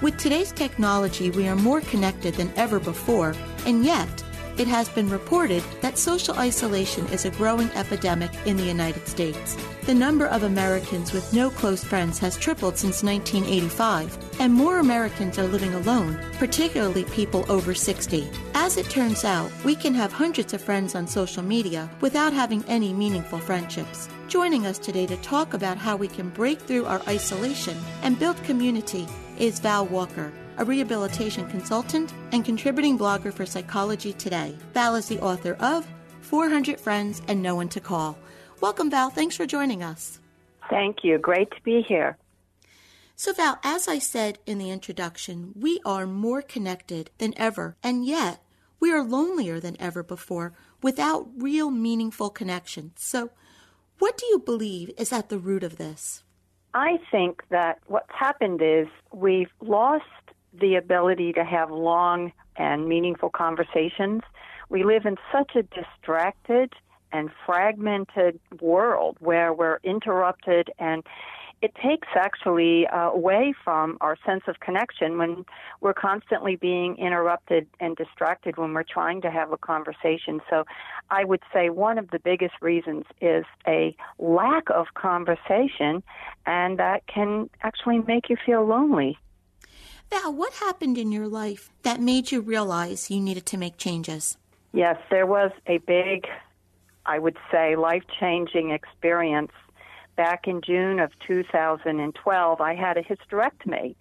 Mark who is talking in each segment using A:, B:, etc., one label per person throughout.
A: With today's technology, we are more connected than ever before, and yet, it has been reported that social isolation is a growing epidemic in the United States. The number of Americans with no close friends has tripled since 1985, and more Americans are living alone, particularly people over 60. As it turns out, we can have hundreds of friends on social media without having any meaningful friendships. Joining us today to talk about how we can break through our isolation and build community is Val Walker, a rehabilitation consultant and contributing blogger for Psychology Today. Val is the author of 400 Friends and No One to Call. Welcome, Val. Thanks for joining us.
B: Thank you. Great to be here.
A: So, Val, as I said in the introduction, we are more connected than ever, and yet we are lonelier than ever before without real meaningful connections. So, what do you believe is at the root of this?
B: I think that what's happened is we've lost the ability to have long and meaningful conversations. We live in such a distracted and fragmented world where we're interrupted and it takes actually uh, away from our sense of connection when we're constantly being interrupted and distracted when we're trying to have a conversation. So I would say one of the biggest reasons is a lack of conversation, and that can actually make you feel lonely.
A: Val, what happened in your life that made you realize you needed to make changes?
B: Yes, there was a big, I would say, life changing experience back in June of 2012, I had a hysterectomy.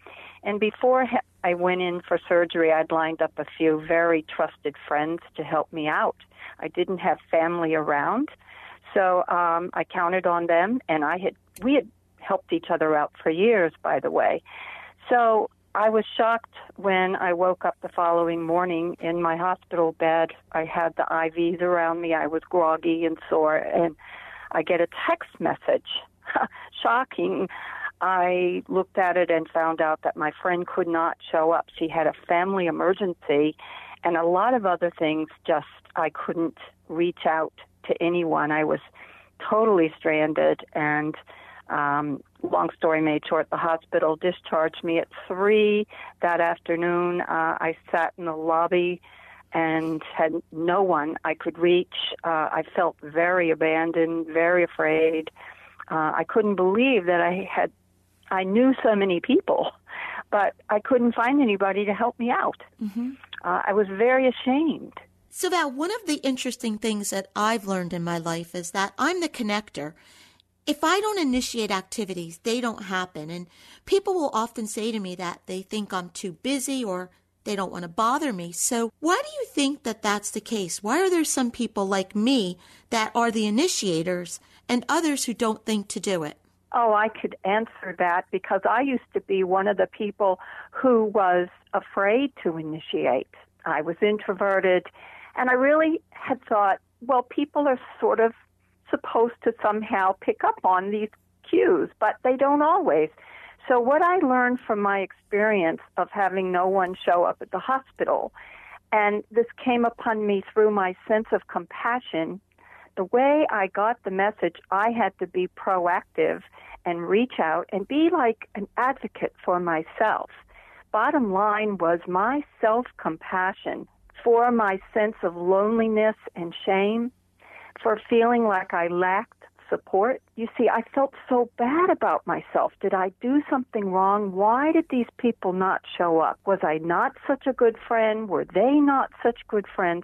B: And before I went in for surgery, I'd lined up a few very trusted friends to help me out. I didn't have family around, so um, I counted on them, and I had we had helped each other out for years, by the way. So I was shocked when I woke up the following morning in my hospital bed. I had the IVs around me. I was groggy and sore, and I get a text message. Shocking. I looked at it and found out that my friend could not show up. She had a family emergency and a lot of other things just I couldn't reach out to anyone. I was totally stranded and um long story made short the hospital discharged me at 3 that afternoon. Uh I sat in the lobby and had no one I could reach. Uh, I felt very abandoned, very afraid. Uh, I couldn't believe that I had, I knew so many people, but I couldn't find anybody to help me out. Mm-hmm. Uh, I was very ashamed.
A: So, Val, one of the interesting things that I've learned in my life is that I'm the connector. If I don't initiate activities, they don't happen. And people will often say to me that they think I'm too busy or they don't want to bother me. So, why do you think that that's the case? Why are there some people like me that are the initiators and others who don't think to do it?
B: Oh, I could answer that because I used to be one of the people who was afraid to initiate. I was introverted, and I really had thought, well, people are sort of supposed to somehow pick up on these cues, but they don't always. So, what I learned from my experience of having no one show up at the hospital, and this came upon me through my sense of compassion, the way I got the message, I had to be proactive and reach out and be like an advocate for myself. Bottom line was my self compassion for my sense of loneliness and shame, for feeling like I lacked support. You see, I felt so bad about myself. Did I do something wrong? Why did these people not show up? Was I not such a good friend? Were they not such good friends?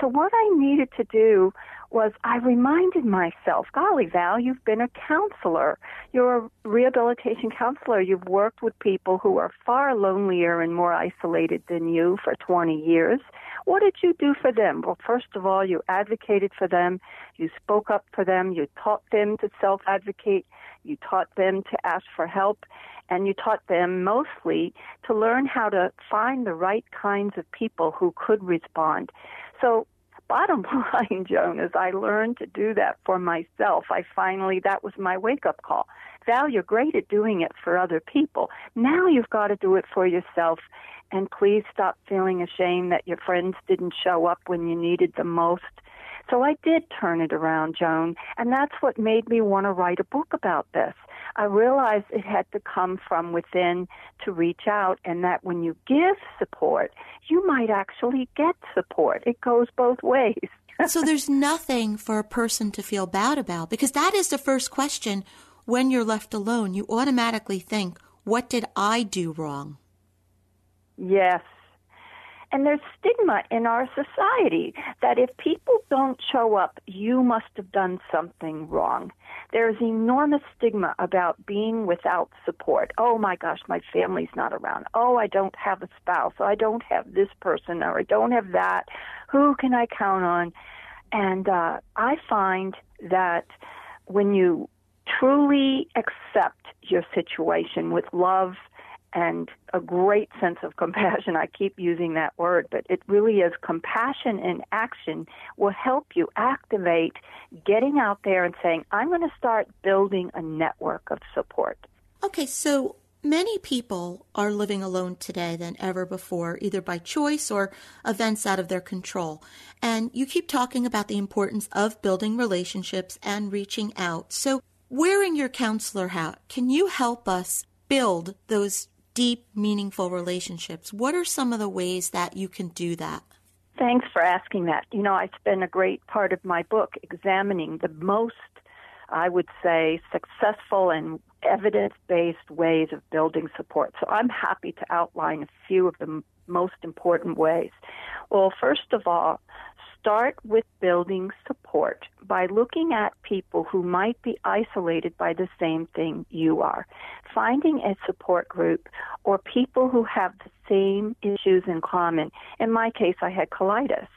B: So, what I needed to do was I reminded myself, golly, Val, you've been a counselor. You're a rehabilitation counselor. You've worked with people who are far lonelier and more isolated than you for 20 years. What did you do for them? Well, first of all, you advocated for them. You spoke up for them. You taught them to self advocate. You taught them to ask for help. And you taught them mostly to learn how to find the right kinds of people who could respond. So bottom line, Joan, is I learned to do that for myself. I finally, that was my wake up call. Val, you're great at doing it for other people. Now you've got to do it for yourself. And please stop feeling ashamed that your friends didn't show up when you needed them most. So I did turn it around, Joan, and that's what made me want to write a book about this. I realized it had to come from within to reach out, and that when you give support, you might actually get support. It goes both ways.
A: so there's nothing for a person to feel bad about because that is the first question when you're left alone. You automatically think, What did I do wrong?
B: Yes, and there's stigma in our society that if people don't show up, you must have done something wrong. There's enormous stigma about being without support. Oh my gosh, my family's not around. Oh, I don't have a spouse. Oh, I don't have this person or I don't have that. Who can I count on? And uh, I find that when you truly accept your situation with love and a great sense of compassion. I keep using that word, but it really is compassion in action will help you activate getting out there and saying, I'm going to start building a network of support.
A: Okay, so many people are living alone today than ever before, either by choice or events out of their control. And you keep talking about the importance of building relationships and reaching out. So, wearing your counselor hat, can you help us build those deep, meaningful relationships. What are some of the ways that you can do that?
B: Thanks for asking that. You know, I spend a great part of my book examining the most, I would say, successful and evidence based ways of building support. So I'm happy to outline a few of the most important ways. Well, first of all, start with building support by looking at people who might be isolated by the same thing you are. Finding a support group or people who have the same issues in common. In my case, I had colitis,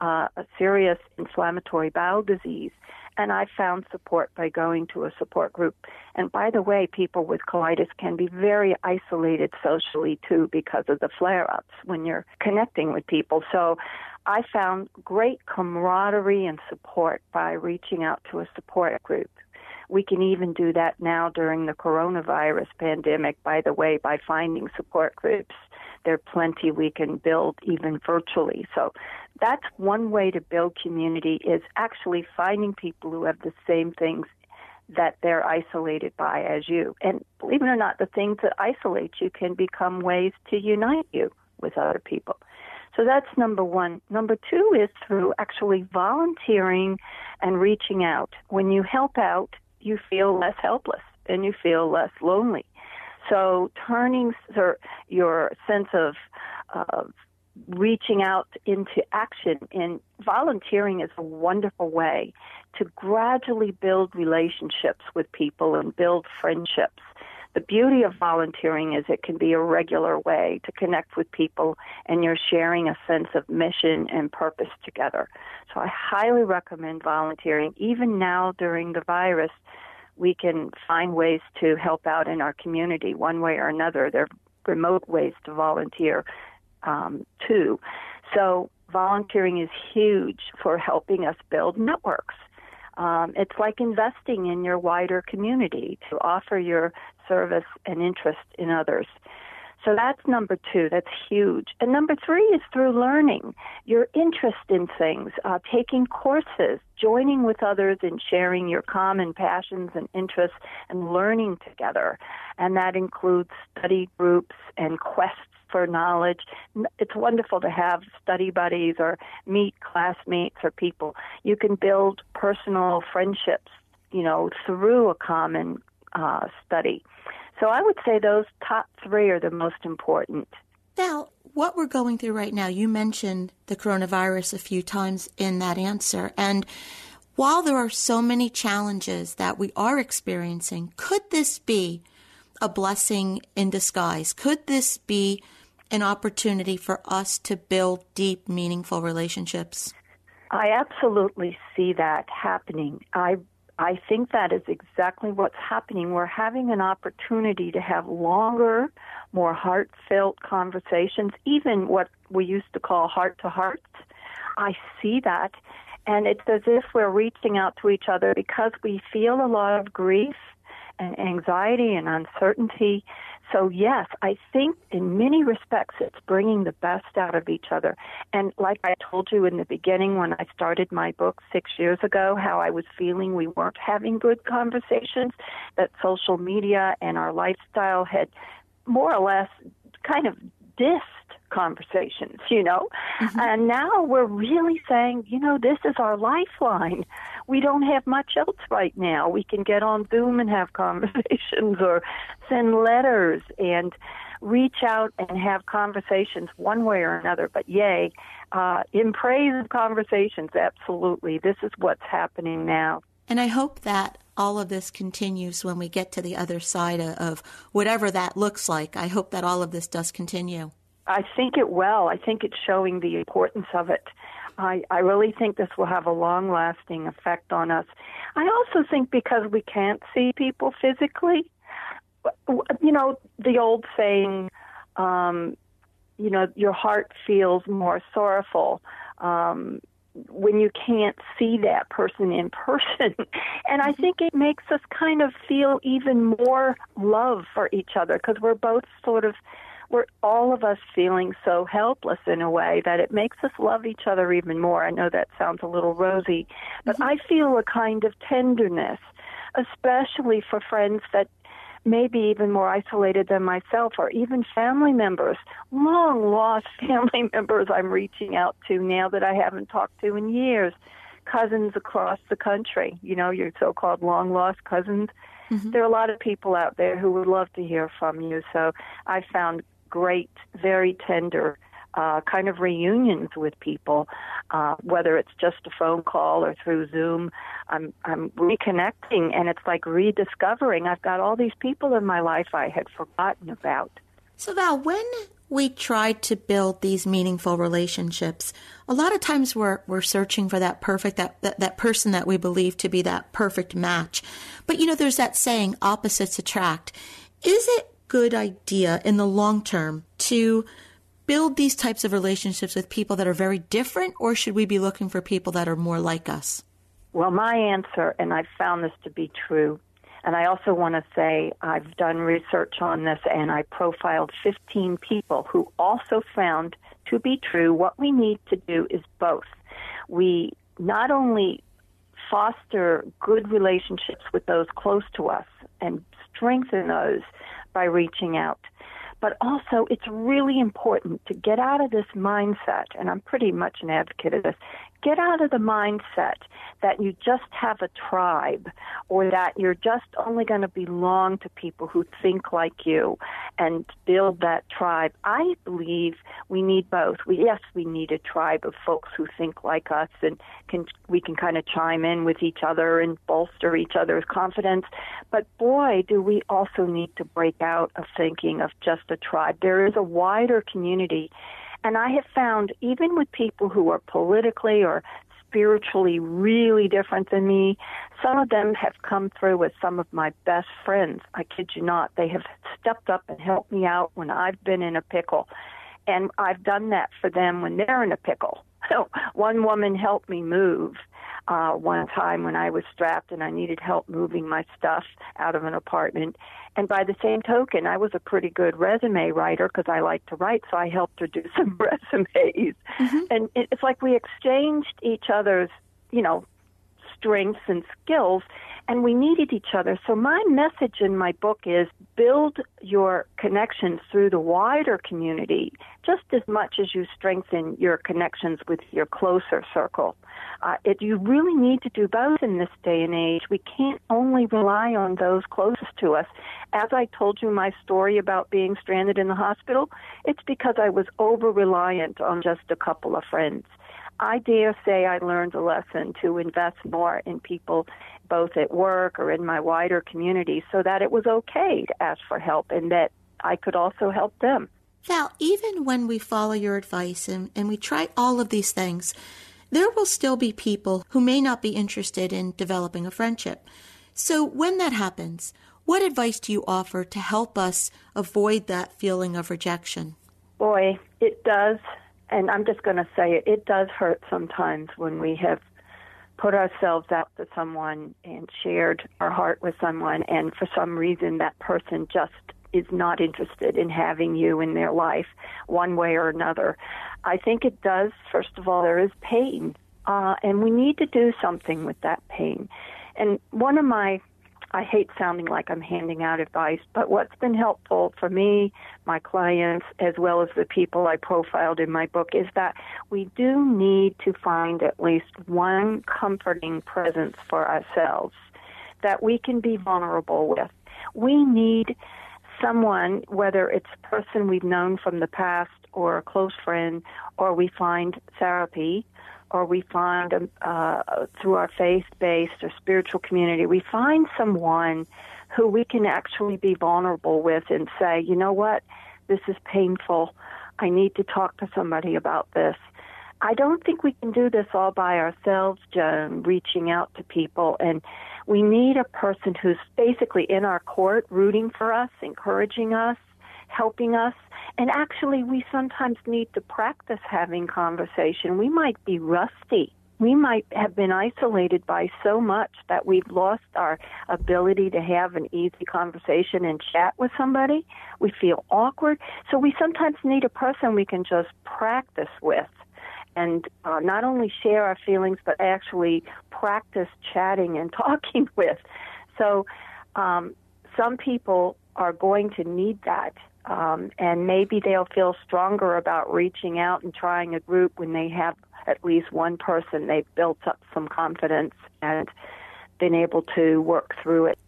B: uh, a serious inflammatory bowel disease, and I found support by going to a support group. And by the way, people with colitis can be very isolated socially too because of the flare ups when you're connecting with people. So I found great camaraderie and support by reaching out to a support group. We can even do that now during the coronavirus pandemic, by the way, by finding support groups. There are plenty we can build even virtually. So that's one way to build community is actually finding people who have the same things that they're isolated by as you. And believe it or not, the things that isolate you can become ways to unite you with other people. So that's number one. Number two is through actually volunteering and reaching out. When you help out, you feel less helpless and you feel less lonely. So turning your sense of, of reaching out into action in volunteering is a wonderful way to gradually build relationships with people and build friendships the beauty of volunteering is it can be a regular way to connect with people and you're sharing a sense of mission and purpose together. So I highly recommend volunteering. Even now during the virus, we can find ways to help out in our community one way or another. There are remote ways to volunteer um, too. So volunteering is huge for helping us build networks. Um, it's like investing in your wider community to offer your service and interest in others. So that's number two. That's huge. And number three is through learning your interest in things, uh, taking courses, joining with others and sharing your common passions and interests and learning together. And that includes study groups and quests for knowledge. It's wonderful to have study buddies or meet classmates or people. You can build personal friendships, you know, through a common uh, study. So I would say those top three are the most important.
A: Now, what we're going through right now, you mentioned the coronavirus a few times in that answer. And while there are so many challenges that we are experiencing, could this be a blessing in disguise? Could this be an opportunity for us to build deep, meaningful relationships?
B: I absolutely see that happening. I I think that is exactly what's happening. We're having an opportunity to have longer, more heartfelt conversations, even what we used to call heart to heart. I see that. And it's as if we're reaching out to each other because we feel a lot of grief and anxiety and uncertainty so, yes, I think in many respects it's bringing the best out of each other. And like I told you in the beginning when I started my book six years ago, how I was feeling we weren't having good conversations, that social media and our lifestyle had more or less kind of dissed conversations, you know? Mm-hmm. And now we're really saying, you know, this is our lifeline we don't have much else right now. We can get on Zoom and have conversations or send letters and reach out and have conversations one way or another. But yay, uh, in praise of conversations, absolutely. This is what's happening now.
A: And I hope that all of this continues when we get to the other side of whatever that looks like. I hope that all of this does continue.
B: I think it will. I think it's showing the importance of it. I, I really think this will have a long lasting effect on us. I also think because we can't see people physically, you know, the old saying, um, you know, your heart feels more sorrowful um, when you can't see that person in person. and I think it makes us kind of feel even more love for each other because we're both sort of we're all of us feeling so helpless in a way that it makes us love each other even more. I know that sounds a little rosy, but mm-hmm. I feel a kind of tenderness, especially for friends that maybe even more isolated than myself or even family members, long lost family members I'm reaching out to now that I haven't talked to in years, cousins across the country, you know, your so-called long lost cousins. Mm-hmm. There are a lot of people out there who would love to hear from you. So I found great, very tender uh, kind of reunions with people, uh, whether it's just a phone call or through Zoom. I'm I'm reconnecting, and it's like rediscovering. I've got all these people in my life I had forgotten about.
A: So Val, when we try to build these meaningful relationships, a lot of times we're we're searching for that perfect that, that that person that we believe to be that perfect match. But you know, there's that saying, opposites attract. Is it good idea in the long term to build these types of relationships with people that are very different, or should we be looking for people that are more like us?
B: Well, my answer, and I've found this to be true, and I also want to say I've done research on this and I profiled 15 people who also found to be true what we need to do is both. We not only foster good relationships with those close to us and strengthen those, by reaching out. But also, it's really important to get out of this mindset, and I'm pretty much an advocate of this, get out of the mindset that you just have a tribe or that you're just only going to belong to people who think like you and build that tribe. I believe we need both. We, yes, we need a tribe of folks who think like us and can we can kind of chime in with each other and bolster each other's confidence. But boy, do we also need to break out of thinking of just a tribe. There is a wider community and I have found even with people who are politically or spiritually really different than me, some of them have come through as some of my best friends. I kid you not. They have stepped up and helped me out when I've been in a pickle. And I've done that for them when they're in a pickle. So one woman helped me move uh, one time when I was strapped and I needed help moving my stuff out of an apartment. And by the same token, I was a pretty good resume writer because I like to write, so I helped her do some resumes. Mm-hmm. And it's like we exchanged each other's, you know, strengths and skills and we needed each other. So my message in my book is build your connections through the wider community just as much as you strengthen your connections with your closer circle. Uh, it, you really need to do both in this day and age. We can't only rely on those closest to us. As I told you my story about being stranded in the hospital, it's because I was over reliant on just a couple of friends. I dare say I learned a lesson to invest more in people both at work or in my wider community so that it was okay to ask for help and that I could also help them.
A: Now, even when we follow your advice and, and we try all of these things, there will still be people who may not be interested in developing a friendship. So when that happens, what advice do you offer to help us avoid that feeling of rejection?
B: Boy, it does. And I'm just going to say it, it does hurt sometimes when we have put ourselves out to someone and shared our heart with someone, and for some reason that person just is not interested in having you in their life one way or another. I think it does, first of all, there is pain, uh, and we need to do something with that pain. And one of my I hate sounding like I'm handing out advice, but what's been helpful for me, my clients, as well as the people I profiled in my book, is that we do need to find at least one comforting presence for ourselves that we can be vulnerable with. We need someone, whether it's a person we've known from the past or a close friend, or we find therapy or we find um, uh, through our faith-based or spiritual community, we find someone who we can actually be vulnerable with and say, you know what, this is painful. I need to talk to somebody about this. I don't think we can do this all by ourselves, Joan, reaching out to people. And we need a person who's basically in our court, rooting for us, encouraging us, helping us. And actually, we sometimes need to practice having conversation. We might be rusty. We might have been isolated by so much that we've lost our ability to have an easy conversation and chat with somebody. We feel awkward. So we sometimes need a person we can just practice with and uh, not only share our feelings, but actually practice chatting and talking with. So um, some people are going to need that um, and maybe they'll feel stronger about reaching out and trying a group when they have at least one person they've built up some confidence and been able to work through it.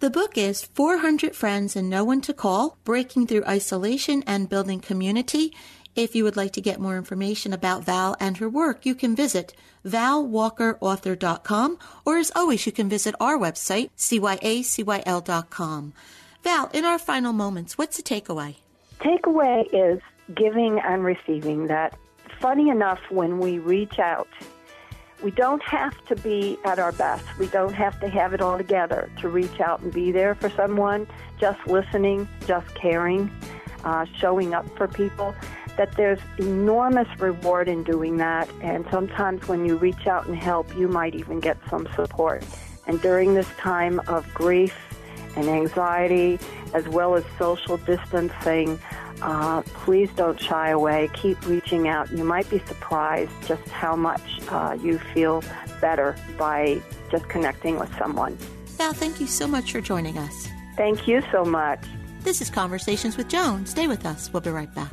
A: The book is 400 Friends and No One to Call Breaking Through Isolation and Building Community. If you would like to get more information about Val and her work, you can visit valwalkerauthor.com or as always, you can visit our website, cyacyl.com. Val, in our final moments, what's the takeaway?
B: Takeaway is giving and receiving. That funny enough, when we reach out, we don't have to be at our best. We don't have to have it all together to reach out and be there for someone. Just listening, just caring, uh, showing up for people. That there's enormous reward in doing that. And sometimes when you reach out and help, you might even get some support. And during this time of grief and anxiety, as well as social distancing, uh, please don't shy away. Keep reaching out. You might be surprised just how much uh, you feel better by just connecting with someone.
A: Val, thank you so much for joining us.
B: Thank you so much.
A: This is Conversations with Joan. Stay with us. We'll be right back.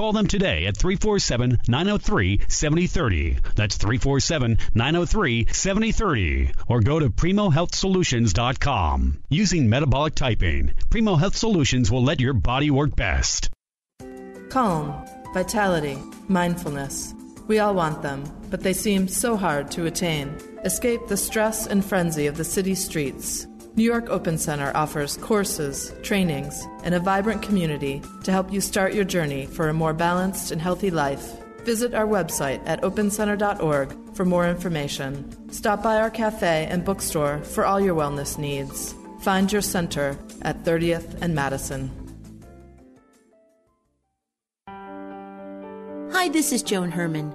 C: Call them today at 347 903 7030. That's 347 903 7030. Or go to PrimoHealthSolutions.com. Using metabolic typing, Primo Health Solutions will let your body work best.
D: Calm, vitality, mindfulness. We all want them, but they seem so hard to attain. Escape the stress and frenzy of the city streets. New York Open Center offers courses, trainings, and a vibrant community to help you start your journey for a more balanced and healthy life. Visit our website at opencenter.org for more information. Stop by our cafe and bookstore for all your wellness needs. Find your center at 30th and Madison.
A: Hi, this is Joan Herman.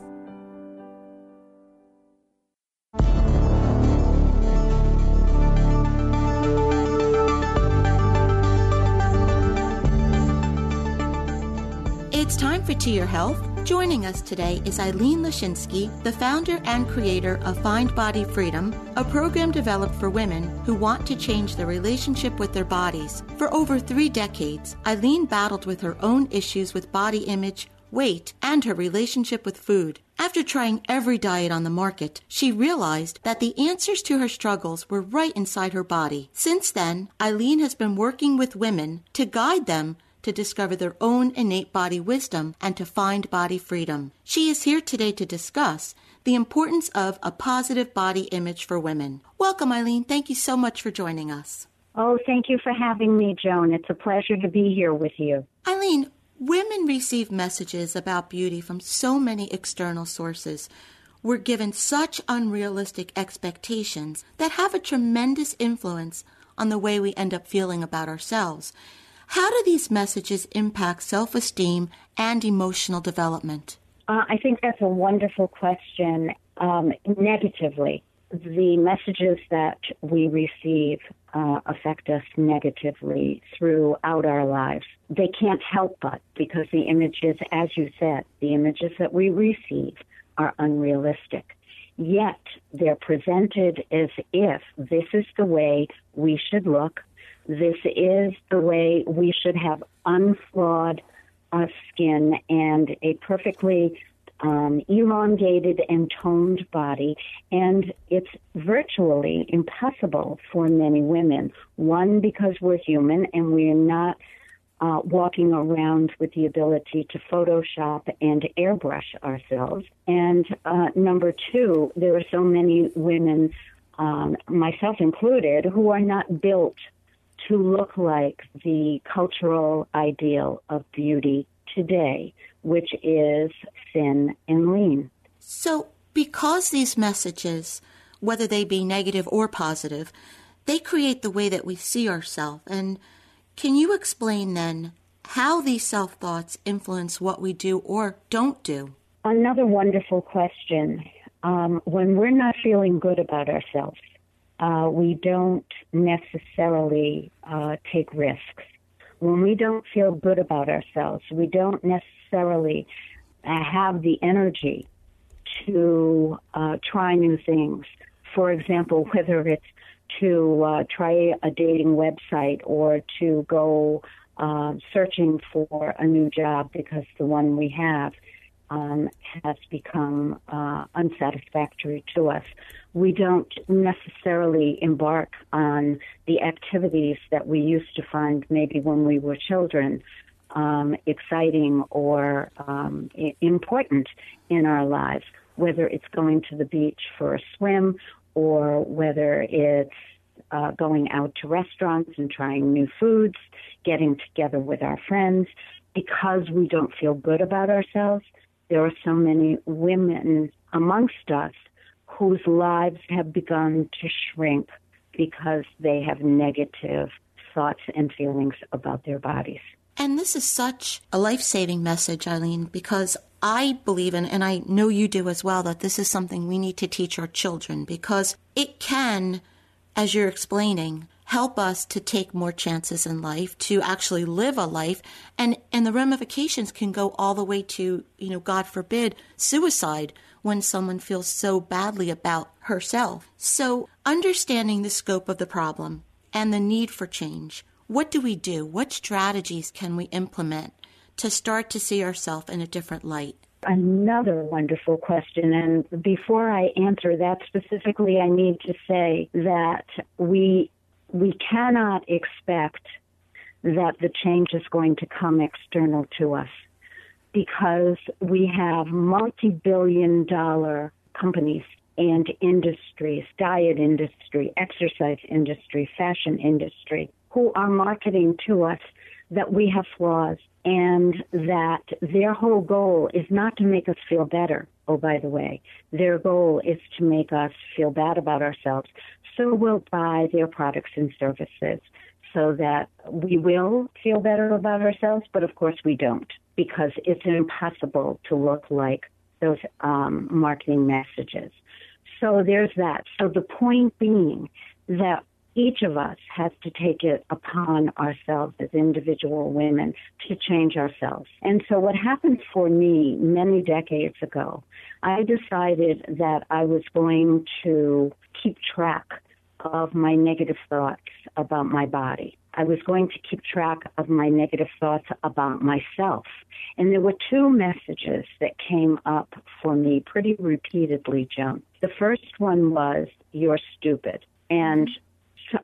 A: It's time for To Your Health. Joining us today is Eileen Lashinsky, the founder and creator of Find Body Freedom, a program developed for women who want to change their relationship with their bodies. For over three decades, Eileen battled with her own issues with body image, weight, and her relationship with food. After trying every diet on the market, she realized that the answers to her struggles were right inside her body. Since then, Eileen has been working with women to guide them to discover their own innate body wisdom and to find body freedom. She is here today to discuss the importance of a positive body image for women. Welcome, Eileen. Thank you so much for joining us.
E: Oh, thank you for having me, Joan. It's a pleasure to be here with you.
A: Eileen, women receive messages about beauty from so many external sources. We're given such unrealistic expectations that have a tremendous influence on the way we end up feeling about ourselves. How do these messages impact self esteem and emotional development?
E: Uh, I think that's a wonderful question. Um, negatively, the messages that we receive uh, affect us negatively throughout our lives. They can't help but because the images, as you said, the images that we receive are unrealistic. Yet they're presented as if this is the way we should look, this is the way we should have unflawed uh, skin and a perfectly um, elongated and toned body, and it's virtually impossible for many women. One, because we're human and we're not uh, walking around with the ability to Photoshop and airbrush ourselves. And uh, number two, there are so many women, um, myself included, who are not built to look like the cultural ideal of beauty today, which is thin and lean.
A: So, because these messages, whether they be negative or positive, they create the way that we see ourselves. And can you explain then how these self thoughts influence what we do or don't do?
E: Another wonderful question. Um, when we're not feeling good about ourselves, uh, we don't necessarily uh, take risks. When we don't feel good about ourselves, we don't necessarily uh, have the energy to uh, try new things. For example, whether it's to uh, try a dating website or to go uh, searching for a new job because the one we have um, has become uh, unsatisfactory to us. We don't necessarily embark on the activities that we used to find maybe when we were children um, exciting or um, important in our lives, whether it's going to the beach for a swim or whether it's uh, going out to restaurants and trying new foods, getting together with our friends. Because we don't feel good about ourselves, there are so many women amongst us whose lives have begun to shrink because they have negative thoughts and feelings about their bodies.
A: And this is such a life saving message, Eileen, because I believe in, and I know you do as well, that this is something we need to teach our children because it can, as you're explaining, help us to take more chances in life, to actually live a life, and and the ramifications can go all the way to, you know, God forbid, suicide when someone feels so badly about herself. So, understanding the scope of the problem and the need for change, what do we do? What strategies can we implement to start to see ourselves in a different light?
E: Another wonderful question. And before I answer that specifically, I need to say that we, we cannot expect that the change is going to come external to us because we have multi billion dollar companies and industries, diet industry, exercise industry, fashion industry, who are marketing to us that we have flaws and that their whole goal is not to make us feel better. Oh, by the way, their goal is to make us feel bad about ourselves. So we'll buy their products and services so that we will feel better about ourselves, but of course we don't because it's impossible to look like those um, marketing messages. So there's that. So the point being that each of us has to take it upon ourselves as individual women to change ourselves. And so what happened for me many decades ago, I decided that I was going to keep track of my negative thoughts about my body. I was going to keep track of my negative thoughts about myself. And there were two messages that came up for me pretty repeatedly, Joan. The first one was, You're stupid. And mm-hmm.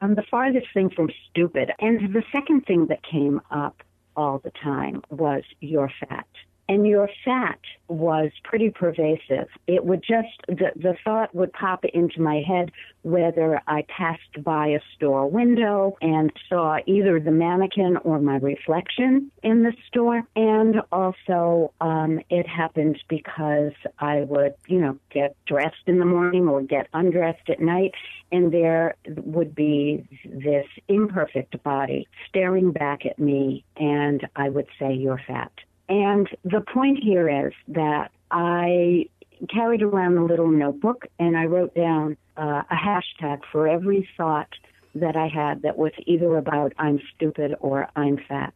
E: I'm um, the farthest thing from stupid. And the second thing that came up all the time was, You're fat and your fat was pretty pervasive. It would just, the, the thought would pop into my head whether I passed by a store window and saw either the mannequin or my reflection in the store. And also, um, it happened because I would, you know, get dressed in the morning or get undressed at night, and there would be this imperfect body staring back at me, and I would say, You're fat. And the point here is that I carried around a little notebook and I wrote down uh, a hashtag for every thought that I had that was either about I'm stupid or I'm fat.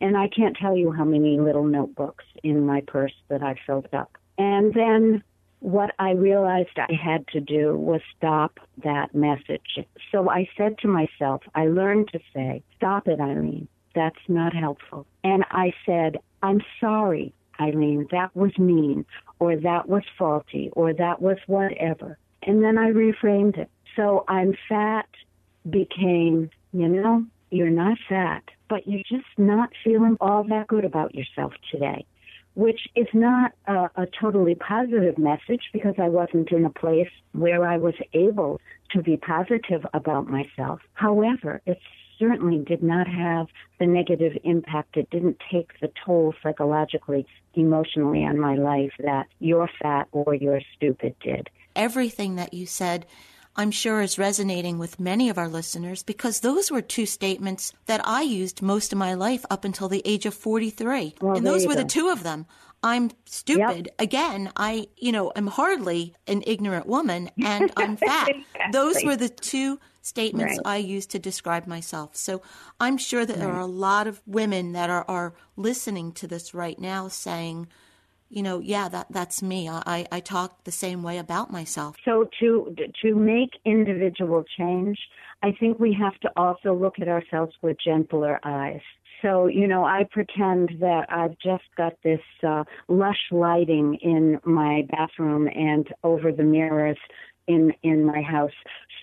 E: And I can't tell you how many little notebooks in my purse that I filled up. And then what I realized I had to do was stop that message. So I said to myself, I learned to say, stop it, Eileen. That's not helpful. And I said, I'm sorry, Eileen, that was mean, or that was faulty, or that was whatever. And then I reframed it. So I'm fat became, you know, you're not fat, but you're just not feeling all that good about yourself today, which is not a, a totally positive message because I wasn't in a place where I was able to be positive about myself. However, it's certainly did not have the negative impact. It didn't take the toll psychologically, emotionally on my life that you're fat or you're stupid did.
A: Everything that you said. I'm sure is resonating with many of our listeners because those were two statements that I used most of my life up until the age of 43.
E: Well,
A: and those were
E: go.
A: the two of them. I'm stupid. Yep. Again, I, you know, I'm hardly an ignorant woman and I'm fat.
E: exactly.
A: Those were the two statements
E: right.
A: I use to describe myself. So I'm sure that right. there are a lot of women that are, are listening to this right now saying, you know, yeah, that that's me. I, I talk the same way about myself.
E: So to to make individual change, I think we have to also look at ourselves with gentler eyes. So, you know, I pretend that I've just got this uh, lush lighting in my bathroom and over the mirrors in in my house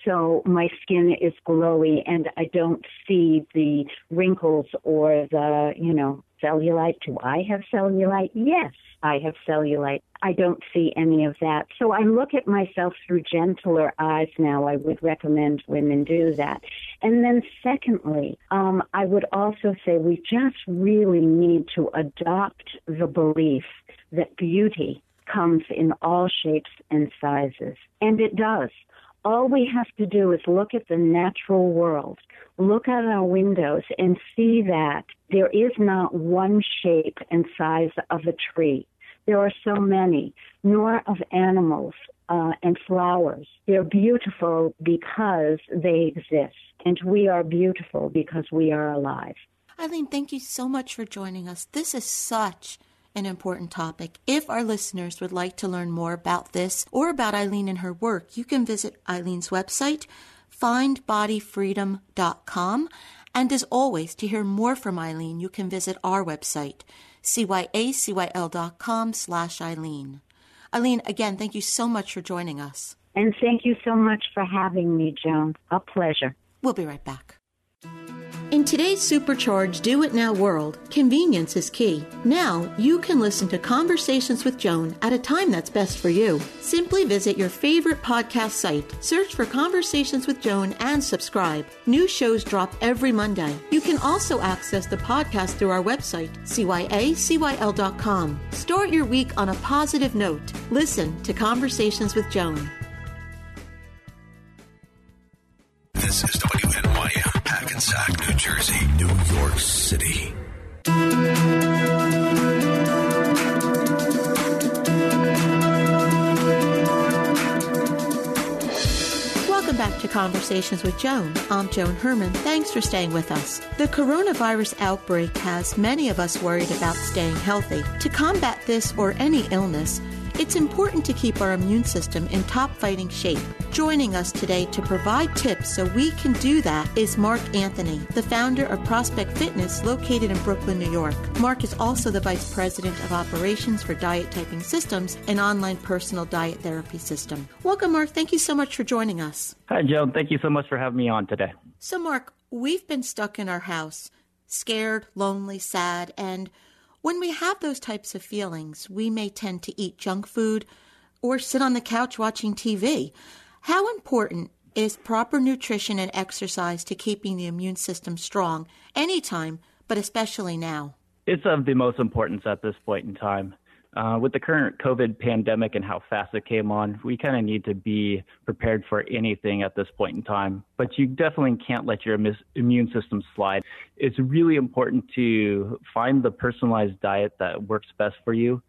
E: so my skin is glowy and I don't see the wrinkles or the you know cellulite. Do I have cellulite? Yes I have cellulite. I don't see any of that. So I look at myself through gentler eyes now. I would recommend women do that. And then secondly um, I would also say we just really need to adopt the belief that beauty comes in all shapes and sizes. And it does. All we have to do is look at the natural world, look out our windows, and see that there is not one shape and size of a tree. There are so many, nor of animals uh, and flowers. They're beautiful because they exist, and we are beautiful because we are alive.
A: Eileen, thank you so much for joining us. This is such an important topic. If our listeners would like to learn more about this or about Eileen and her work, you can visit Eileen's website, findbodyfreedom.com. And as always, to hear more from Eileen, you can visit our website, cyacyl.com slash Eileen. Eileen, again, thank you so much for joining us.
E: And thank you so much for having me, Joan. A pleasure.
A: We'll be right back. In today's supercharged do it now world, convenience is key. Now, you can listen to Conversations with Joan at a time that's best for you. Simply visit your favorite podcast site, search for Conversations with Joan, and subscribe. New shows drop every Monday. You can also access the podcast through our website, cyacyl.com. Start your week on a positive note. Listen to Conversations with Joan.
F: This is WNYM, Hackensack, New Jersey, New York City.
A: Welcome back to Conversations with Joan. I'm Joan Herman. Thanks for staying with us. The coronavirus outbreak has many of us worried about staying healthy. To combat this or any illness, it's important to keep our immune system in top fighting shape. Joining us today to provide tips so we can do that is Mark Anthony, the founder of Prospect Fitness located in Brooklyn, New York. Mark is also the vice president of operations for Diet Typing Systems, an online personal diet therapy system. Welcome, Mark. Thank you so much for joining us.
G: Hi, Joan. Thank you so much for having me on today.
A: So, Mark, we've been stuck in our house, scared, lonely, sad, and when we have those types of feelings, we may tend to eat junk food or sit on the couch watching TV. How important is proper nutrition and exercise to keeping the immune system strong anytime, but especially now?
G: It's of the most importance at this point in time. Uh, with the current COVID pandemic and how fast it came on, we kind of need to be prepared for anything at this point in time. But you definitely can't let your immune system slide. It's really important to find the personalized diet that works best for you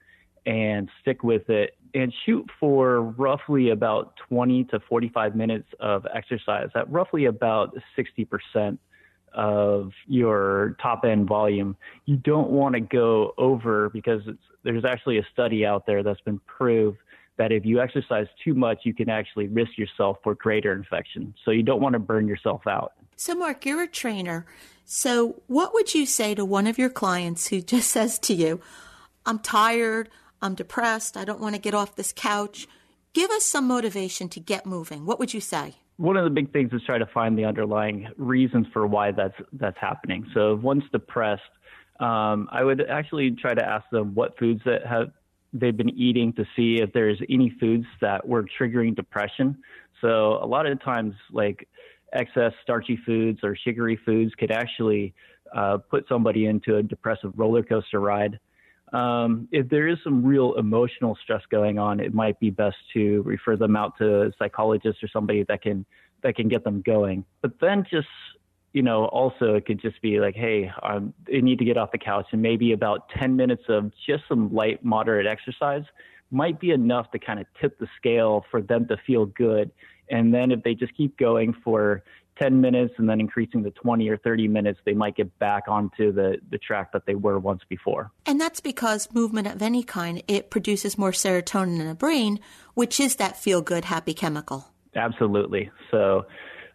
G: and stick with it and shoot for roughly about 20 to 45 minutes of exercise at roughly about 60% of your top end volume. You don't want to go over because there's actually a study out there that's been proved that if you exercise too much, you can actually risk yourself for greater infection. So you don't want to burn yourself out.
A: So, Mark, you're a trainer. So, what would you say to one of your clients who just says to you, I'm tired, I'm depressed, I don't want to get off this couch? Give us some motivation to get moving. What would you say?
G: One of the big things is try to find the underlying reasons for why that's that's happening. So if one's depressed, um, I would actually try to ask them what foods that have they've been eating to see if there's any foods that were triggering depression. So a lot of times, like excess starchy foods or sugary foods could actually uh, put somebody into a depressive roller coaster ride. Um, if there is some real emotional stress going on, it might be best to refer them out to a psychologist or somebody that can that can get them going. But then just you know, also it could just be like, hey, um, they need to get off the couch, and maybe about 10 minutes of just some light, moderate exercise might be enough to kind of tip the scale for them to feel good. And then if they just keep going for 10 minutes and then increasing to 20 or 30 minutes, they might get back onto the, the track that they were once before.
A: And that's because movement of any kind, it produces more serotonin in the brain, which is that feel good, happy chemical.
G: Absolutely. So,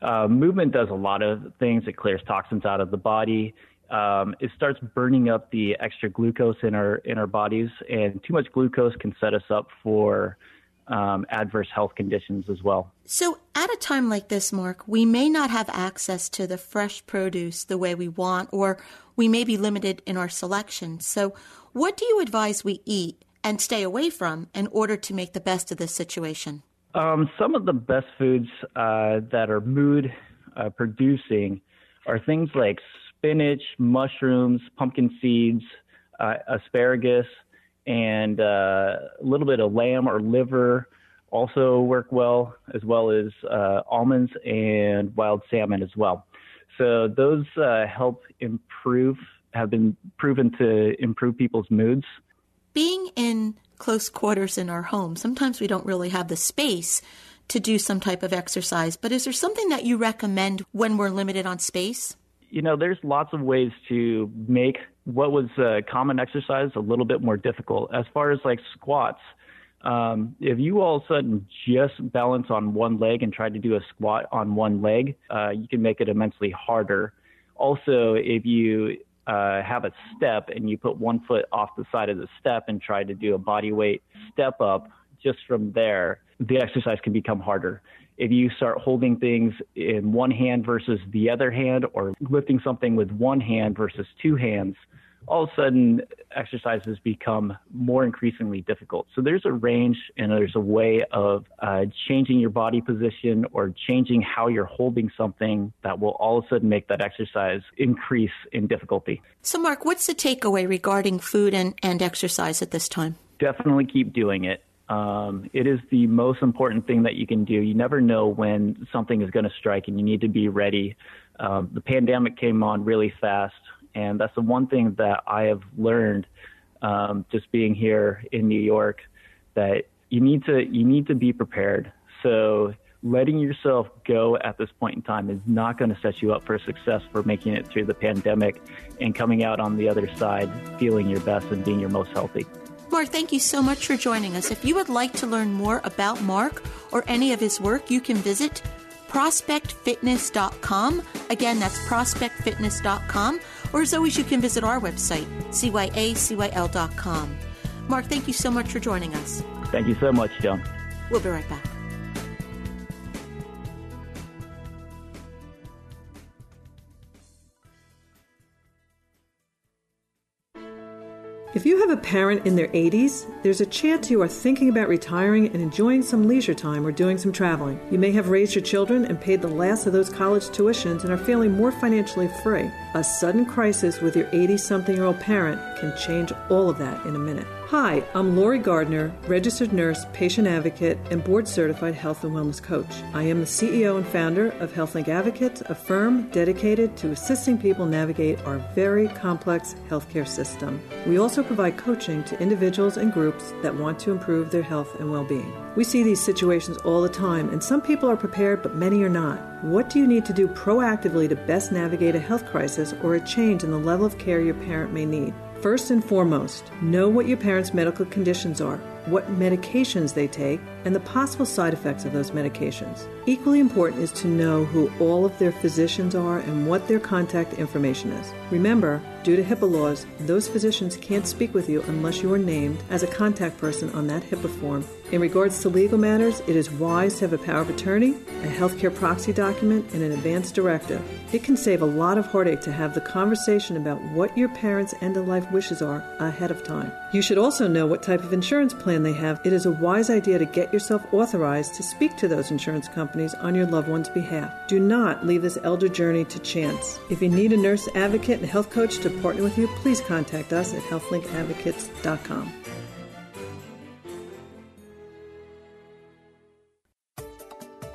G: uh, movement does a lot of things. It clears toxins out of the body. Um, it starts burning up the extra glucose in our in our bodies, and too much glucose can set us up for um, adverse health conditions as well.
A: So, at a time like this, Mark, we may not have access to the fresh produce the way we want, or we may be limited in our selection. So, what do you advise we eat and stay away from in order to make the best of this situation?
G: Um, some of the best foods uh, that are mood uh, producing are things like spinach, mushrooms, pumpkin seeds, uh, asparagus and uh, a little bit of lamb or liver also work well, as well as uh, almonds and wild salmon as well. So those uh, help improve, have been proven to improve people's moods.
A: Being in close quarters in our home, sometimes we don't really have the space to do some type of exercise. But is there something that you recommend when we're limited on space?
G: You know, there's lots of ways to make what was a common exercise a little bit more difficult. As far as like squats, um, if you all of a sudden just balance on one leg and try to do a squat on one leg, uh, you can make it immensely harder. Also, if you uh, have a step and you put one foot off the side of the step and try to do a body weight step up just from there, the exercise can become harder. If you start holding things in one hand versus the other hand, or lifting something with one hand versus two hands, all of a sudden exercises become more increasingly difficult. So there's a range and there's a way of uh, changing your body position or changing how you're holding something that will all of a sudden make that exercise increase in difficulty.
A: So, Mark, what's the takeaway regarding food and, and exercise at this time?
G: Definitely keep doing it. Um, it is the most important thing that you can do. You never know when something is going to strike, and you need to be ready. Um, the pandemic came on really fast. And that's the one thing that I have learned um, just being here in New York that you need to you need to be prepared. So letting yourself go at this point in time is not going to set you up for success for making it through the pandemic and coming out on the other side feeling your best and being your most healthy.
A: Mark, thank you so much for joining us. If you would like to learn more about Mark or any of his work, you can visit prospectfitness.com. Again, that's prospectfitness.com. Or as always, you can visit our website, cyacyl.com. Mark, thank you so much for joining us.
G: Thank you so much, John.
A: We'll be right back.
H: You have a parent in their 80s, there's a chance you are thinking about retiring and enjoying some leisure time or doing some traveling. You may have raised your children and paid the last of those college tuitions and are feeling more financially free. A sudden crisis with your 80 something year old parent can change all of that in a minute. Hi, I'm Lori Gardner, registered nurse, patient advocate, and board certified health and wellness coach. I am the CEO and founder of HealthLink Advocates, a firm dedicated to assisting people navigate our very complex healthcare system. We also provide coaching to individuals and groups that want to improve their health and well being. We see these situations all the time, and some people are prepared, but many are not. What do you need to do proactively to best navigate a health crisis or a change in the level of care your parent may need? First and foremost, know what your parents' medical conditions are, what medications they take, and the possible side effects of those medications. Equally important is to know who all of their physicians are and what their contact information is. Remember, due to HIPAA laws, those physicians can't speak with you unless you are named as a contact person on that HIPAA form. In regards to legal matters, it is wise to have a power of attorney, a healthcare proxy document, and an advance directive. It can save a lot of heartache to have the conversation about what your parents' end of life wishes are ahead of time. You should also know what type of insurance plan they have. It is a wise idea to get yourself authorized to speak to those insurance companies on your loved one's behalf. Do not leave this elder journey to chance. If you need a nurse advocate and health coach to partner with you, please contact us at healthlinkadvocates.com.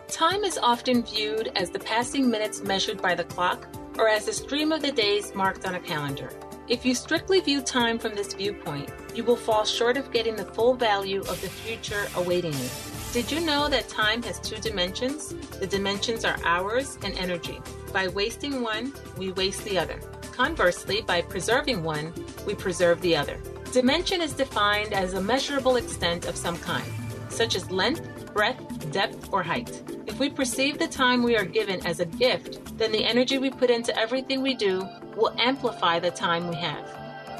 I: Time is often viewed as the passing minutes measured by the clock or as the stream of the days marked on a calendar. If you strictly view time from this viewpoint, you will fall short of getting the full value of the future awaiting you. Did you know that time has two dimensions? The dimensions are hours and energy. By wasting one, we waste the other. Conversely, by preserving one, we preserve the other. Dimension is defined as a measurable extent of some kind, such as length, breadth, depth, or height. If we perceive the time we are given as a gift, then the energy we put into everything we do will amplify the time we have.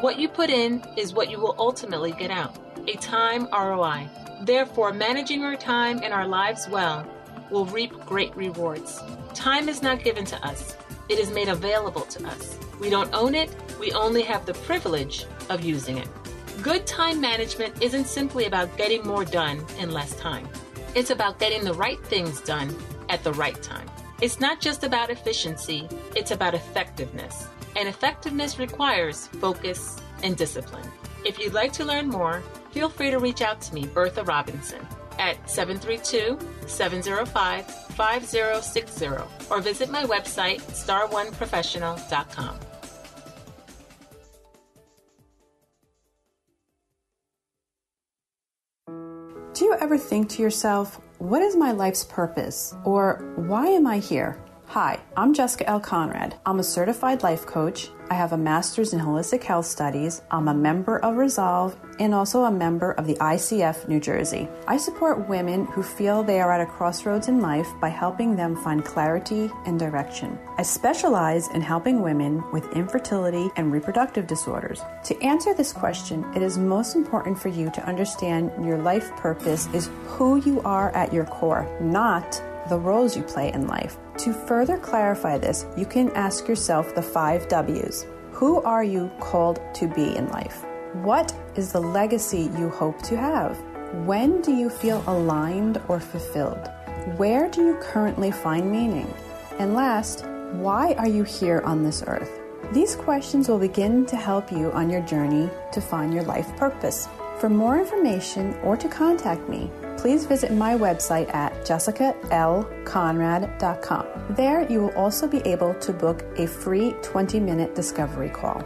I: What you put in is what you will ultimately get out a time ROI. Therefore, managing our time and our lives well will reap great rewards. Time is not given to us, it is made available to us. We don't own it, we only have the privilege of using it. Good time management isn't simply about getting more done in less time. It's about getting the right things done at the right time. It's not just about efficiency, it's about effectiveness. And effectiveness requires focus and discipline. If you'd like to learn more, feel free to reach out to me, Bertha Robinson, at 732 705 5060 or visit my website, star1professional.com.
J: Do you ever think to yourself, what is my life's purpose? Or why am I here? Hi, I'm Jessica L. Conrad. I'm a certified life coach. I have a master's in holistic health studies. I'm a member of Resolve and also a member of the ICF New Jersey. I support women who feel they are at a crossroads in life by helping them find clarity and direction. I specialize in helping women with infertility and reproductive disorders. To answer this question, it is most important for you to understand your life purpose is who you are at your core, not the roles you play in life. To further clarify this, you can ask yourself the five W's. Who are you called to be in life? What is the legacy you hope to have? When do you feel aligned or fulfilled? Where do you currently find meaning? And last, why are you here on this earth? These questions will begin to help you on your journey to find your life purpose. For more information or to contact me, please visit my website at jessicalconrad.com. There, you will also be able to book a free 20 minute discovery call.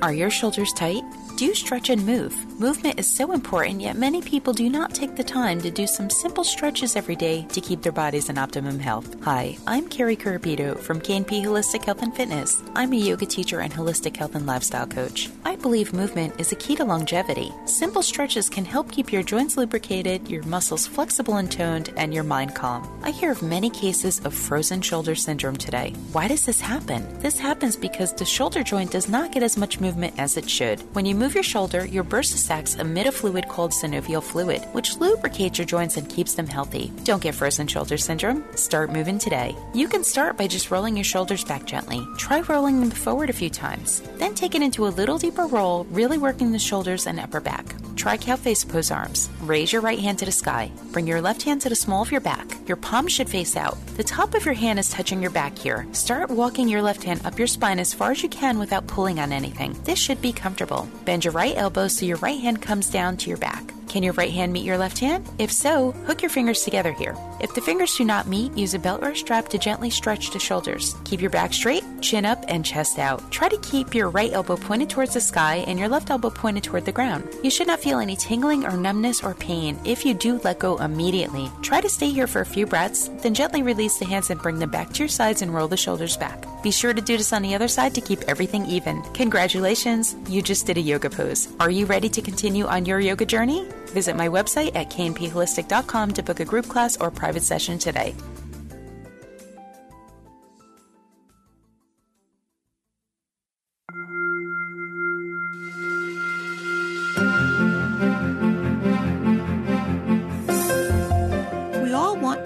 K: Are your shoulders tight? Do stretch and move. Movement is so important, yet many people do not take the time to do some simple stretches every day to keep their bodies in optimum health. Hi, I'm Carrie Carapito from KNP Holistic Health and Fitness. I'm a yoga teacher and holistic health and lifestyle coach. I believe movement is a key to longevity. Simple stretches can help keep your joints lubricated, your muscles flexible and toned, and your mind calm. I hear of many cases of frozen shoulder syndrome today. Why does this happen? This happens because the shoulder joint does not get as much movement as it should. When you move move your shoulder, your bursa sacs emit a fluid called synovial fluid, which lubricates your joints and keeps them healthy. Don't get frozen shoulder syndrome. Start moving today. You can start by just rolling your shoulders back gently. Try rolling them forward a few times. Then take it into a little deeper roll, really working the shoulders and upper back. Try cow face pose arms. Raise your right hand to the sky. Bring your left hand to the small of your back. Your palm should face out. The top of your hand is touching your back here. Start walking your left hand up your spine as far as you can without pulling on anything. This should be comfortable. Bend Bend your right elbow so your right hand comes down to your back. Can your right hand meet your left hand? If so, hook your fingers together here. If the fingers do not meet, use a belt or a strap to gently stretch the shoulders. Keep your back straight, chin up, and chest out. Try to keep your right elbow pointed towards the sky and your left elbow pointed toward the ground. You should not feel any tingling or numbness or pain. If you do, let go immediately. Try to stay here for a few breaths, then gently release the hands and bring them back to your sides and roll the shoulders back. Be sure to do this on the other side to keep everything even. Congratulations, you just did a yoga pose. Are you ready to continue on your yoga journey? Visit my website at knpholistic.com to book a group class or private session today.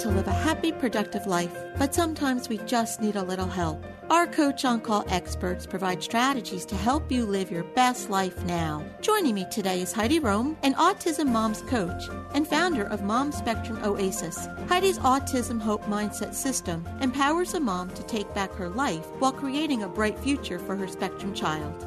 A: To live a happy, productive life, but sometimes we just need a little help. Our Coach on Call experts provide strategies to help you live your best life now. Joining me today is Heidi Rome, an autism mom's coach and founder of Mom Spectrum Oasis. Heidi's Autism Hope Mindset System empowers a mom to take back her life while creating a bright future for her spectrum child.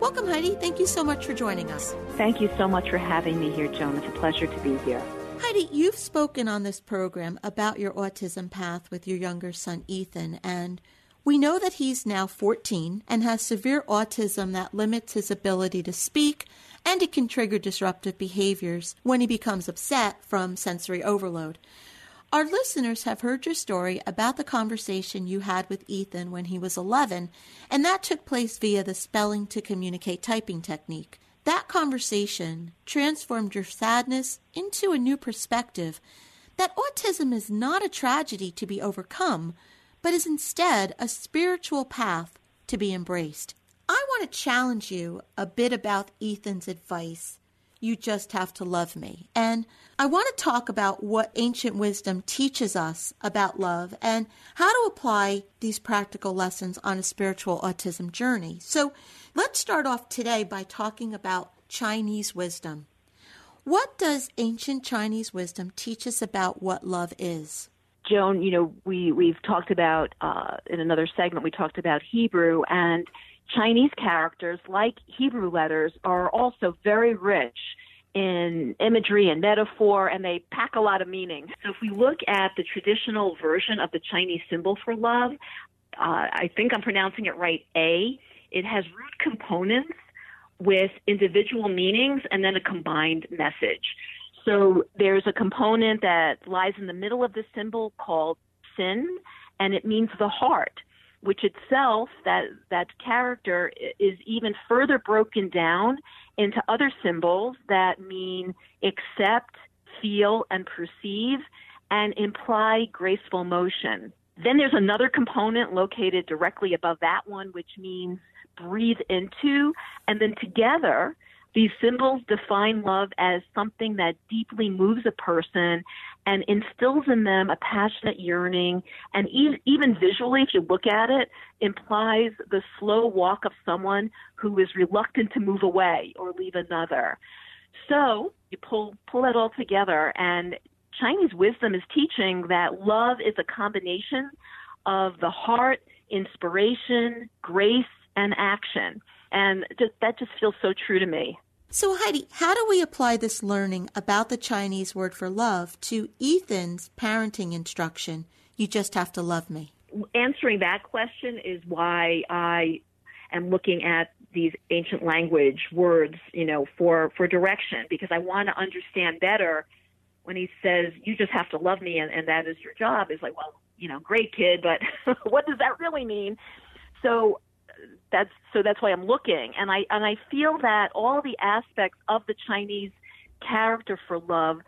A: Welcome, Heidi. Thank you so much for joining us.
L: Thank you so much for having me here, Joan. It's a pleasure to be here.
A: Heidi, you've spoken on this program about your autism path with your younger son, Ethan, and we know that he's now 14 and has severe autism that limits his ability to speak and it can trigger disruptive behaviors when he becomes upset from sensory overload. Our listeners have heard your story about the conversation you had with Ethan when he was 11, and that took place via the spelling to communicate typing technique. That conversation transformed your sadness into a new perspective that autism is not a tragedy to be overcome, but is instead a spiritual path to be embraced. I want to challenge you a bit about Ethan's advice. You just have to love me. And I want to talk about what ancient wisdom teaches us about love and how to apply these practical lessons on a spiritual autism journey. So let's start off today by talking about Chinese wisdom. What does ancient Chinese wisdom teach us about what love is?
L: Joan, you know, we, we've talked about, uh, in another segment, we talked about Hebrew, and Chinese characters, like Hebrew letters, are also very rich in imagery and metaphor, and they pack a lot of meaning. So if we look at the traditional version of the Chinese symbol for love, uh, I think I'm pronouncing it right, A, it has root components with individual meanings and then a combined message.
B: So there's a component that lies in the middle of the symbol called sin, and it means the heart, which itself, that, that character, is even further broken down into other symbols that mean accept, feel, and perceive, and imply graceful motion. Then there's another component located directly above that one, which means breathe into, and then together, these symbols define love as something that deeply moves a person and instills in them a passionate yearning, and even visually, if you look at it, implies the slow walk of someone who is reluctant to move away or leave another. So you pull pull that all together, and Chinese wisdom is teaching that love is a combination of the heart, inspiration, grace, and action. And just, that just feels so true to me.
A: So, Heidi, how do we apply this learning about the Chinese word for love to Ethan's parenting instruction? You just have to love me.
B: Answering that question is why I am looking at these ancient language words, you know, for, for direction, because I want to understand better when he says, you just have to love me and, and that is your job. Is like, well, you know, great kid, but what does that really mean? So that's so that's why I'm looking, and I and I feel that all the aspects of the Chinese character for love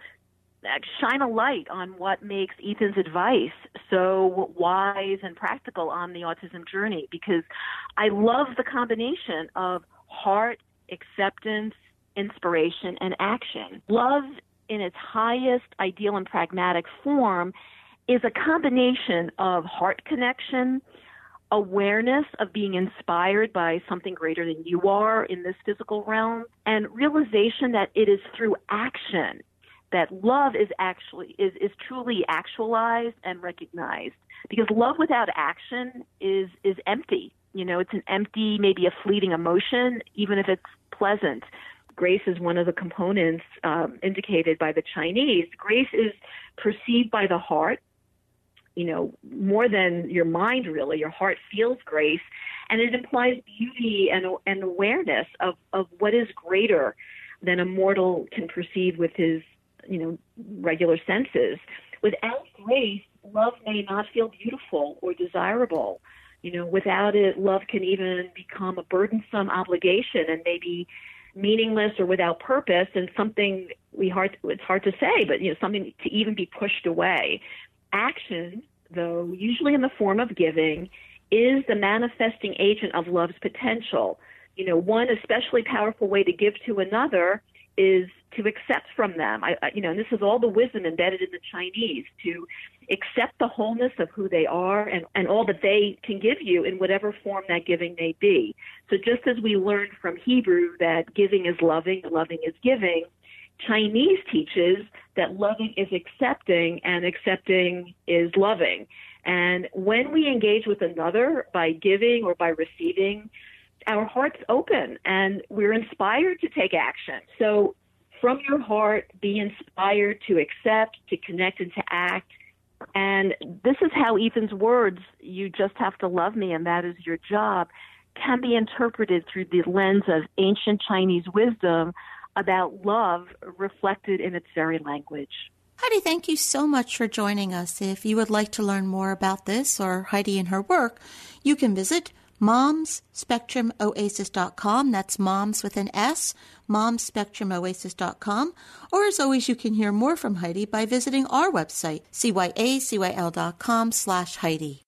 B: shine a light on what makes Ethan's advice so wise and practical on the autism journey because I love the combination of heart, acceptance, inspiration, and action. Love in its highest ideal and pragmatic form is a combination of heart connection, awareness of being inspired by something greater than you are in this physical realm and realization that it is through action that love is actually is, is truly actualized and recognized. Because love without action is is empty. You know it's an empty maybe a fleeting emotion even if it's pleasant. Grace is one of the components um, indicated by the chinese. Grace is perceived by the heart you know, more than your mind really, your heart feels grace, and it implies beauty and, and awareness of, of what is greater than a mortal can perceive with his, you know, regular senses. Without grace, love may not feel beautiful or desirable. You know, without it, love can even become a burdensome obligation and maybe meaningless or without purpose and something we hard it's hard to say, but you know, something to even be pushed away action, though, usually in the form of giving, is the manifesting agent of love's potential. You know, one especially powerful way to give to another is to accept from them. I, you know, and this is all the wisdom embedded in the Chinese to accept the wholeness of who they are and, and all that they can give you in whatever form that giving may be. So just as we learned from Hebrew that giving is loving, loving is giving, Chinese teaches that loving is accepting and accepting is loving. And when we engage with another by giving or by receiving, our hearts open and we're inspired to take action. So from your heart, be inspired to accept, to connect, and to act. And this is how Ethan's words, you just have to love me and that is your job, can be interpreted through the lens of ancient Chinese wisdom about love reflected in its very language.
A: Heidi, thank you so much for joining us. If you would like to learn more about this or Heidi and her work, you can visit momspectrumoasis.com. That's moms with an S, momspectrumoasis.com. Or as always, you can hear more from Heidi by visiting our website, cyacyl.com slash Heidi.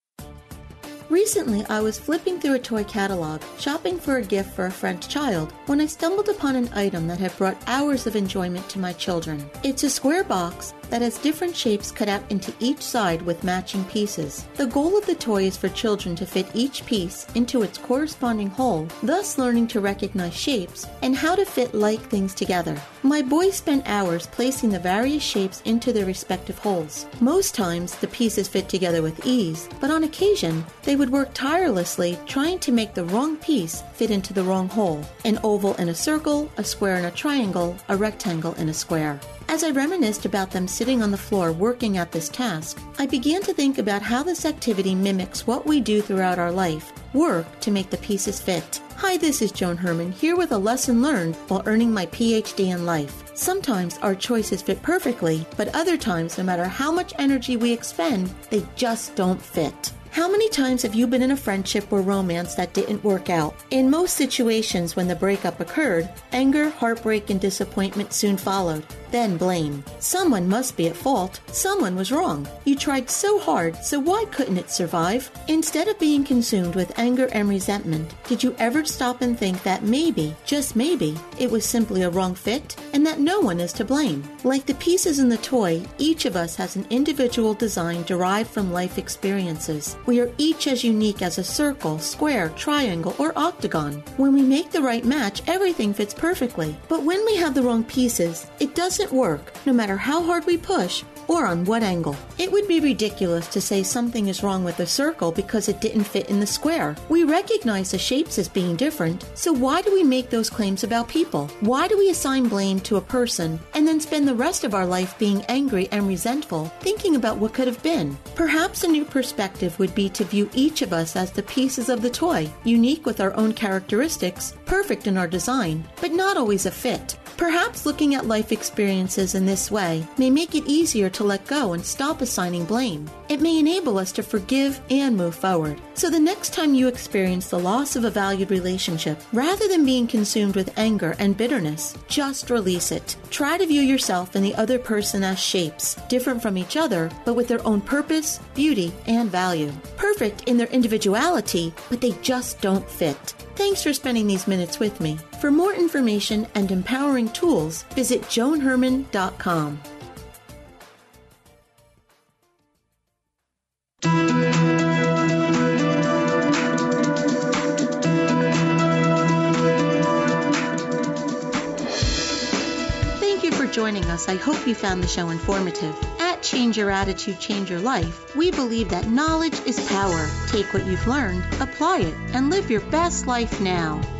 A: Recently, I was flipping through a toy catalog, shopping for a gift for a friend's child, when I stumbled upon an item that had brought hours of enjoyment to my children. It's a square box that has different shapes cut out into each side with matching pieces. The goal of the toy is for children to fit each piece into its corresponding hole, thus learning to recognize shapes and how to fit like things together. My boys spent hours placing the various shapes into their respective holes. Most times, the pieces fit together with ease, but on occasion, they would work tirelessly trying to make the wrong piece fit into the wrong hole an oval in a circle, a square in a triangle, a rectangle in a square. As I reminisced about them sitting on the floor working at this task, I began to think about how this activity mimics what we do throughout our life work to make the pieces fit. Hi, this is Joan Herman, here with a lesson learned while earning my PhD in life. Sometimes our choices fit perfectly, but other times, no matter how much energy we expend, they just don't fit. How many times have you been in a friendship or romance that didn't work out? In most situations, when the breakup occurred, anger, heartbreak, and disappointment soon followed. Then blame. Someone must be at fault. Someone was wrong. You tried so hard, so why couldn't it survive? Instead of being consumed with anger and resentment, did you ever stop and think that maybe, just maybe, it was simply a wrong fit and that no one is to blame? Like the pieces in the toy, each of us has an individual design derived from life experiences. We are each as unique as a circle, square, triangle, or octagon. When we make the right match, everything fits perfectly. But when we have the wrong pieces, it doesn't work, no matter how hard we push or on what angle. It would be ridiculous to say something is wrong with a circle because it didn't fit in the square. We recognize the shapes as being different, so why do we make those claims about people? Why do we assign blame to a person and then spend the rest of our life being angry and resentful, thinking about what could have been? Perhaps a new perspective would be to view each of us as the pieces of the toy, unique with our own characteristics, perfect in our design, but not always a fit. Perhaps looking at life experiences in this way may make it easier to let go and stop assigning blame. It may enable us to forgive and move forward. So the next time you experience the loss of a valued relationship, rather than being consumed with anger and bitterness, just release it. Try to view yourself and the other person as shapes, different from each other, but with their own purpose, beauty, and value. Perfect in their individuality, but they just don't fit. Thanks for spending these minutes with me. For more information and empowering tools, visit joanherman.com. Thank you for joining us. I hope you found the show informative. Change Your Attitude, Change Your Life, we believe that knowledge is power. Take what you've learned, apply it, and live your best life now.